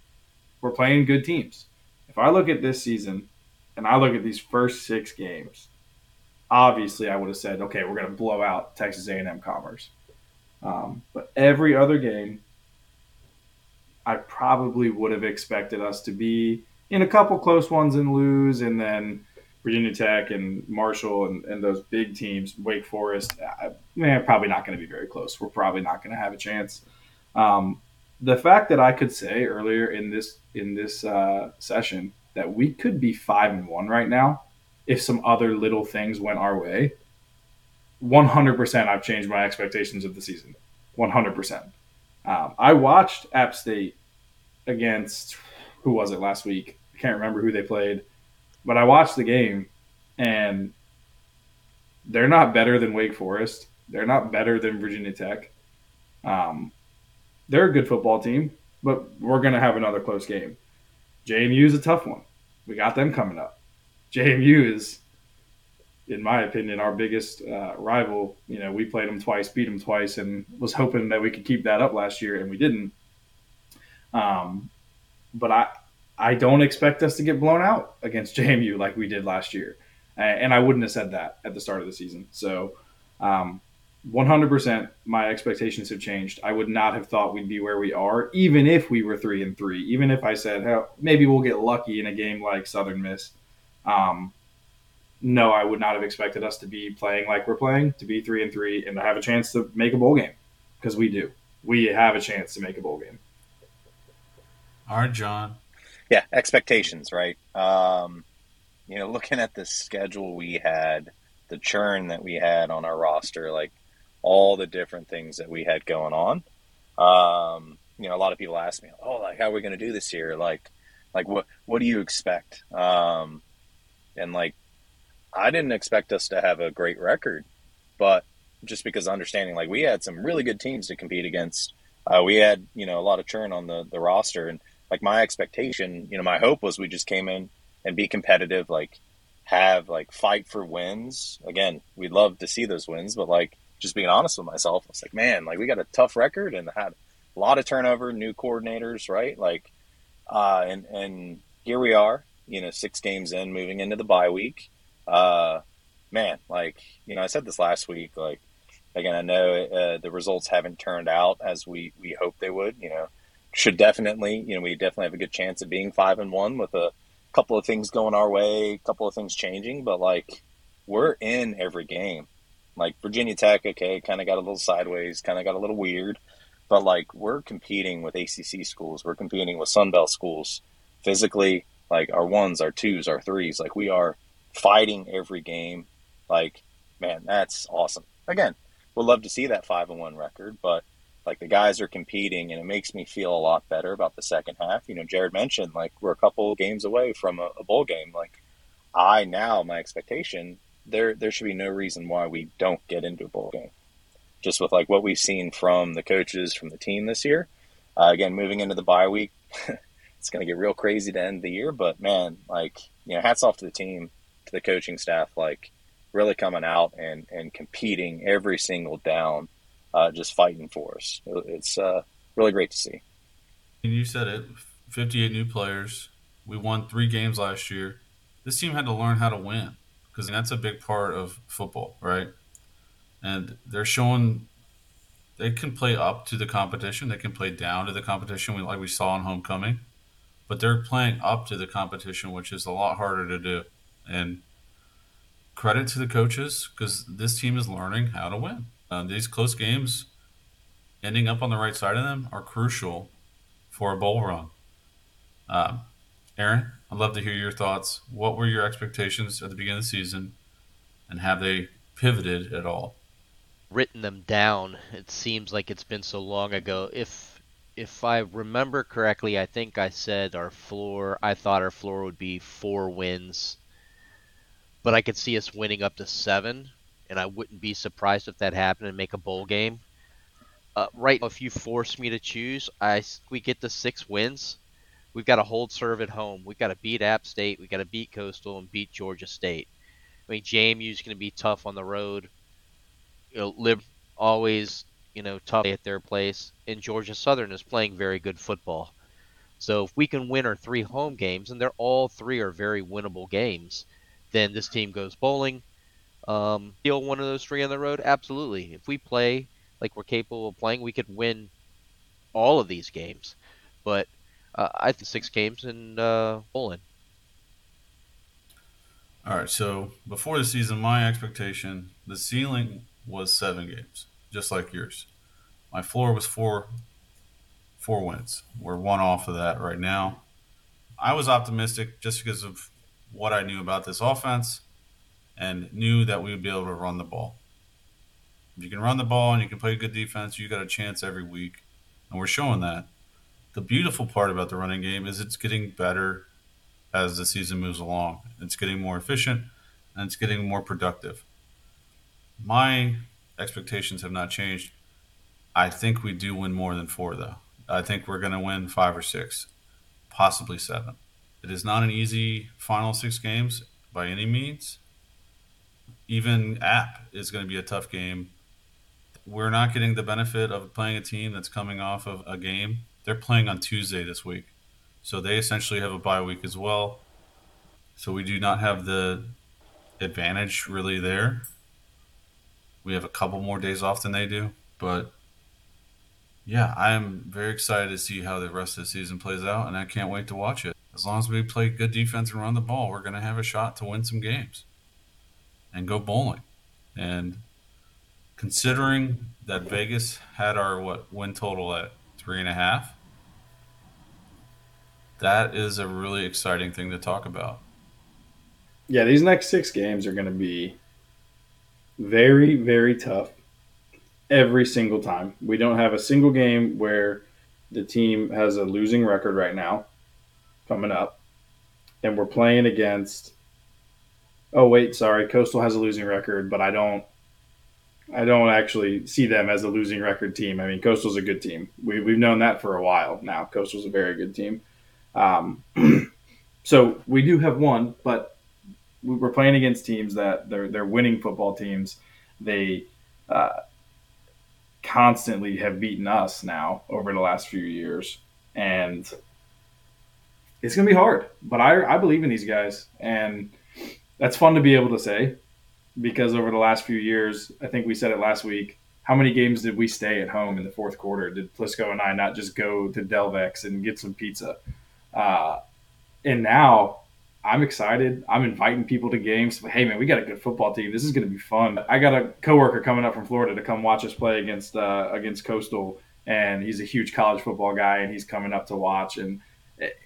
we're playing good teams. If I look at this season and I look at these first six games, obviously I would have said, okay, we're going to blow out Texas A&M Commerce. Um, but every other game, I probably would have expected us to be in a couple close ones and lose, and then Virginia Tech and Marshall and, and those big teams, Wake Forest, uh, man, probably not going to be very close. We're probably not going to have a chance. Um, the fact that I could say earlier in this in this uh, session that we could be five and one right now if some other little things went our way. 100% I've changed my expectations of the season. 100%. Um, I watched App State against who was it last week? I can't remember who they played. But I watched the game, and they're not better than Wake Forest. They're not better than Virginia Tech. Um, they're a good football team, but we're going to have another close game. JMU is a tough one. We got them coming up. JMU is, in my opinion, our biggest uh, rival. You know, we played them twice, beat them twice, and was hoping that we could keep that up last year, and we didn't. Um, but I, I don't expect us to get blown out against JMU like we did last year. And I wouldn't have said that at the start of the season. So, um, 100% my expectations have changed. I would not have thought we'd be where we are, even if we were three and three. Even if I said, hell, maybe we'll get lucky in a game like Southern Miss. Um, no, I would not have expected us to be playing like we're playing, to be three and three, and to have a chance to make a bowl game because we do. We have a chance to make a bowl game. All right, John yeah, expectations, right? Um, you know, looking at the schedule we had, the churn that we had on our roster, like all the different things that we had going on. Um, you know, a lot of people ask me, "Oh, like how are we going to do this year? Like, like what what do you expect?" Um, and like, I didn't expect us to have a great record, but just because understanding, like, we had some really good teams to compete against. Uh, we had, you know, a lot of churn on the the roster, and like my expectation, you know, my hope was we just came in and be competitive, like have like fight for wins. Again, we'd love to see those wins, but like just being honest with myself, I was like, man, like we got a tough record and had a lot of turnover, new coordinators, right? Like, uh, and and here we are, you know, six games in, moving into the bye week. Uh, man, like you know, I said this last week, like again, I know uh, the results haven't turned out as we we hoped they would. You know, should definitely, you know, we definitely have a good chance of being five and one with a couple of things going our way, a couple of things changing, but like we're in every game. Like Virginia Tech, okay, kind of got a little sideways, kind of got a little weird, but like we're competing with ACC schools, we're competing with Sunbelt schools physically, like our ones, our twos, our threes, like we are fighting every game. Like, man, that's awesome. Again, we'd love to see that five and one record, but like the guys are competing, and it makes me feel a lot better about the second half. You know, Jarod mentioned like we're a couple games away from a, a bowl game. Like I now, my expectation there there should be no reason why we don't get into a bowl game. Just with like what we've seen from the coaches from the team this year. Uh, again, moving into the bye week, it's going to get real crazy to end the year. But man, like you know, hats off to the team, to the coaching staff, like really coming out and and competing every single down uh, just fighting for us. It's uh, really great to see. And you said it 58 new players. We won three games last year. This team had to learn how to win because that's a big part of football, right? And they're showing they can play up to the competition, they can play down to the competition, like we saw in homecoming, but they're playing up to the competition, which is a lot harder to do. And credit to the coaches because this team is learning how to win. Uh, these close games, ending up on the right side of them, are crucial for a bowl run. Uh, Aaron, I'd love to hear your thoughts. What were your expectations at the beginning of the season, and have they pivoted at all. Written them down. It seems like it's been so long ago. If if I remember correctly, I think I said our floor. I thought our floor would be four wins, but I could see us winning up to seven, and I wouldn't be surprised if that happened and make a bowl game. Uh, right, if you force me to choose, I we get the six wins. We've got to hold serve at home. We've got to beat App State. We've got to beat Coastal and beat Georgia State. I mean, JMU is going to be tough on the road. You know, Lib always, you know, tough at their place. And Georgia Southern is playing very good football. So if we can win our three home games, and they're all three are very winnable games, then this team goes bowling. Um, steal one of those three on the road, absolutely. If we play like we're capable of playing, we could win all of these games. But uh, I think six games and uh, bowling. All right, so before the season, my expectation, the ceiling was seven games, just like yours. My floor was four, four wins. We're one off of that right now. I was optimistic just because of what I knew about this offense and knew that we would be able to run the ball. If you can run the ball and you can play good defense, you got a chance every week, and we're showing that. The beautiful part about the running game is it's getting better as the season moves along. It's getting more efficient and it's getting more productive. My expectations have not changed. I think we do win more than four, though. I think we're going to win five or six, possibly seven. It is not an easy final six games by any means. Even App is going to be a tough game. We're not getting the benefit of playing a team that's coming off of a game. They're playing on Tuesday this week. So they essentially have a bye week as well. So we do not have the advantage really there. We have a couple more days off than they do, but yeah, I am very excited to see how the rest of the season plays out, and I can't wait to watch it. As long as we play good defense and run the ball, we're going to have a shot to win some games and go bowling. And considering that Vegas had our what win total at three and a half, that is a really exciting thing to talk about. Yeah, these next six games are going to be very, very tough every single time. We don't have a single game where the team has a losing record right now coming up. And we're playing against Oh wait, sorry, Coastal has a losing record, but I don't I don't actually see them as a losing record team. I mean, Coastal's a good team. We, we've known that for a while now. Coastal's a very good team. Um, so we do have one, but we're playing against teams that they're they're winning football teams. They uh, constantly have beaten us now over the last few years, and it's gonna be hard. But I I believe in these guys, and that's fun to be able to say because over the last few years, I think we said it last week. How many games did we stay at home in the fourth quarter? Did Plisco and I not just go to Delvex and get some pizza? Uh, and now I'm excited. I'm inviting people to games. Hey, man, we got a good football team. This is going to be fun. I got a coworker coming up from Florida to come watch us play against uh, against Coastal, and he's a huge college football guy, and he's coming up to watch. And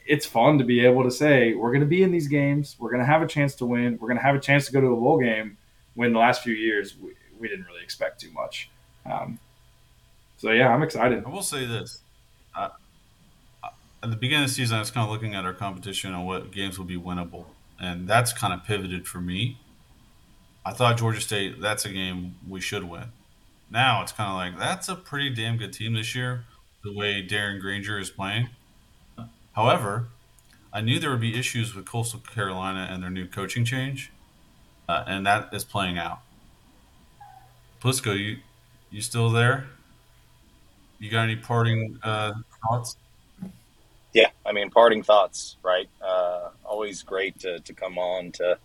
it's fun to be able to say we're going to be in these games. We're going to have a chance to win. We're going to have a chance to go to a bowl game. When the last few years we, we didn't really expect too much. Um, so yeah, I'm excited. I will say this: at the beginning of the season, I was kind of looking at our competition and what games will be winnable, and that's kind of pivoted for me. I thought Georgia State, that's a game we should win. Now it's kind of like that's a pretty damn good team this year, the way Darren Grainger is playing. However, I knew there would be issues with Coastal Carolina and their new coaching change, uh, and that is playing out. Plisco, you you still there? You got any parting uh, thoughts? Yeah, I mean, parting thoughts, right? Uh, always great to, to come on to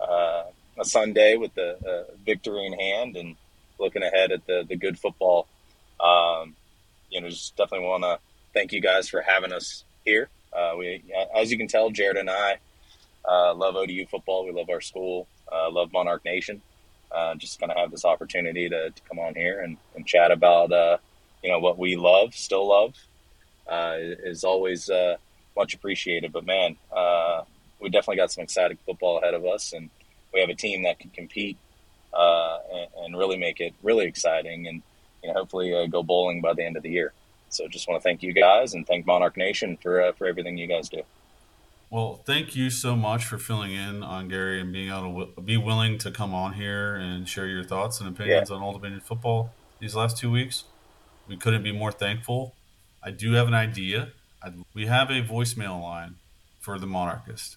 uh, a Sunday with the uh, victory in hand and looking ahead at the, the good football. Um, you know, just definitely want to thank you guys for having us here. Uh, we, as you can tell, Jarod and I uh, love ODU football. We love our school, uh, love Monarch Nation. just kind of have this opportunity to, to come on here and, and chat about, you know, what we love, still love, uh, is always uh, much appreciated. But man, uh, we definitely got some exciting football ahead of us, and we have a team that can compete uh, and, and, really make it really exciting, and you know, hopefully uh, go bowling by the end of the year. So just want to thank you guys and thank Monarch Nation for uh, for everything you guys do. Well, thank you so much for filling in on Gary and being able to be willing to come on here and share your thoughts and opinions yeah. on Old Dominion football these last two weeks. We couldn't be more thankful. I do have an idea. I'd, we have a voicemail line for the Monarchist.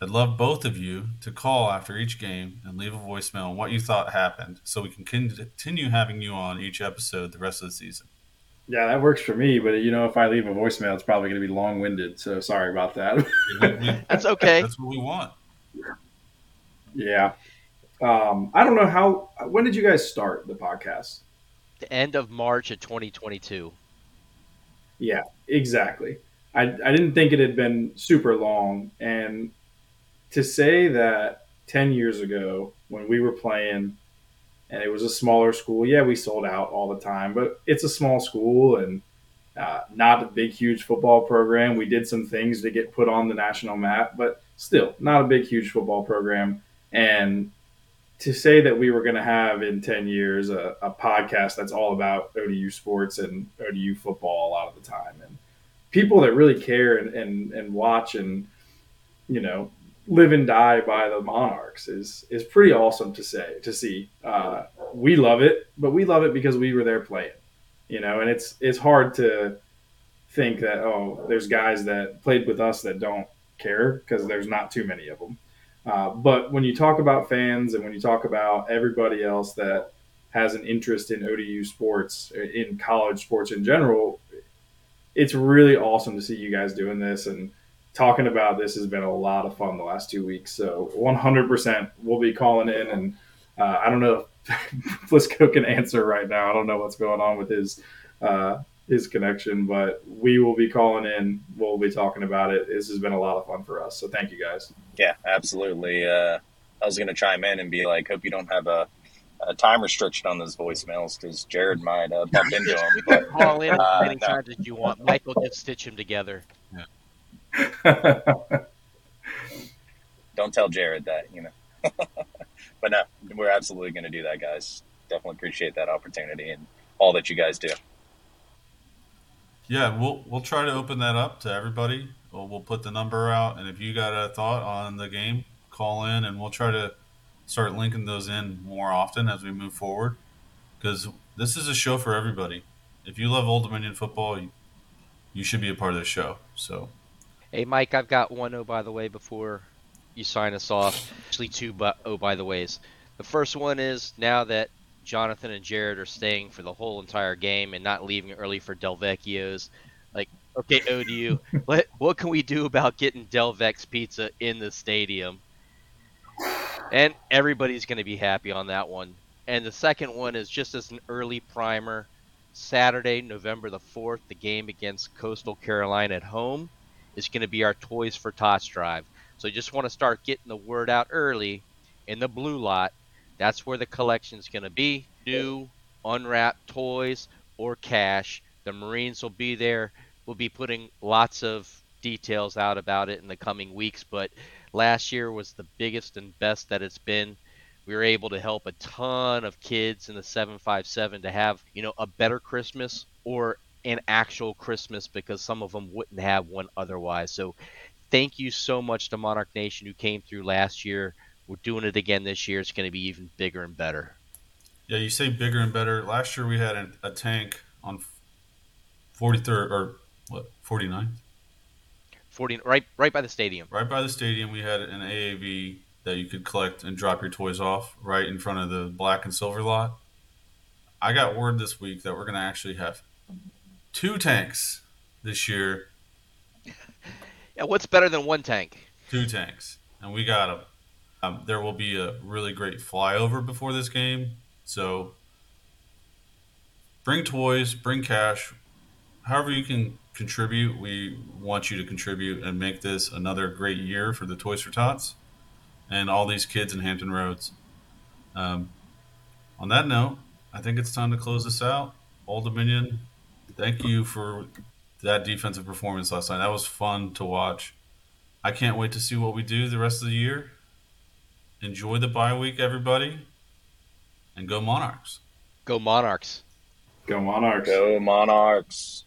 I'd love both of you to call after each game and leave a voicemail on what you thought happened so we can continue having you on each episode the rest of the season. Yeah, that works for me. But you know, if I leave a voicemail, it's probably going to be long winded. So sorry about that. That's okay. That's what we want. Yeah. Um, I don't know how. When did you guys start the podcast? The end of March of 2022. Yeah, exactly. I I didn't think it had been super long, and to say that 10 years ago when we were playing and it was a smaller school. Yeah, we sold out all the time, but it's a small school and uh, not a big, huge football program. We did some things to get put on the national map, but still not a big, huge football program. And to say that we were going to have in 10 years a, a, podcast that's all about ODU sports and ODU football a lot of the time. And people that really care and, and, and watch and, you know, live and die by the Monarchs is is pretty awesome to say to see. Uh, we love it, but we love it because we were there playing, you know. And it's it's hard to think that oh, there's guys that played with us that don't care because there's not too many of them. Uh, but when you talk about fans and when you talk about everybody else that has an interest in ODU sports, in college sports in general, it's really awesome to see you guys doing this and talking about this has been a lot of fun the last two weeks. So 100% we'll be calling in, and uh, I don't know if Plisco can answer right now. I don't know what's going on with his uh, his connection, but we will be calling in. We'll be talking about it. This has been a lot of fun for us. So thank you guys. Yeah, absolutely. Uh, I was going to chime in and be like, hope you don't have a a time restriction on those voicemails because Jarod might uh, bump into them. But, Call in uh, as many no. times as you want. Michael just stitch them together. Yeah. Don't tell Jarod that, you know. but no, we're absolutely going to do that, guys. Definitely appreciate that opportunity and all that you guys do. Yeah, we'll we'll try to open that up to everybody. We'll, we'll put the number out, and if you got a thought on the game, call in, and we'll try to start linking those in more often as we move forward. Because this is a show for everybody. If you love Old Dominion football, you, you should be a part of the show. So Hey, Mike, I've got one oh by the way before you sign us off. Actually, two but oh by the ways. The first one is now that Jonathan and Jarod are staying for the whole entire game and not leaving early for Delvecchio's. Like, okay, ODU, what what can we do about getting Delvex pizza in the stadium? And everybody's going to be happy on that one. And the second one is just as an early primer. Saturday, November the 4th, the game against Coastal Carolina at home is going to be our Toys for Tots drive. So you just want to start getting the word out early in the blue lot. That's where the collection is going to be. New, unwrapped toys or cash. The Marines will be there. We'll be putting lots of details out about it in the coming weeks. But last year was the biggest and best that it's been. We were able to help a ton of kids in the 757 to have, you know, a better Christmas or an actual Christmas because some of them wouldn't have one otherwise. So thank you so much to Monarch Nation who came through last year. We're doing it again this year. It's going to be even bigger and better. Yeah, you say bigger and better. Last year we had a, a tank on 43rd or what, 49th? 40 right right by the stadium. Right by the stadium we had an AAV that you could collect and drop your toys off right in front of the black and silver lot. I got word this week that we're going to actually have two tanks this year. Yeah, what's better than one tank? Two tanks, and we got them. Um, there will be a really great flyover before this game, so bring toys, bring cash, however you can contribute. We want you to contribute and make this another great year for the Toys for Tots and all these kids in Hampton Roads. Um, on that note, I think it's time to close this out. Old Dominion thank you for that defensive performance last night. That was fun to watch. I can't wait to see what we do the rest of the year. Enjoy the bye week, everybody. and go Monarchs. Go Monarchs. Go Monarchs. Go Monarchs.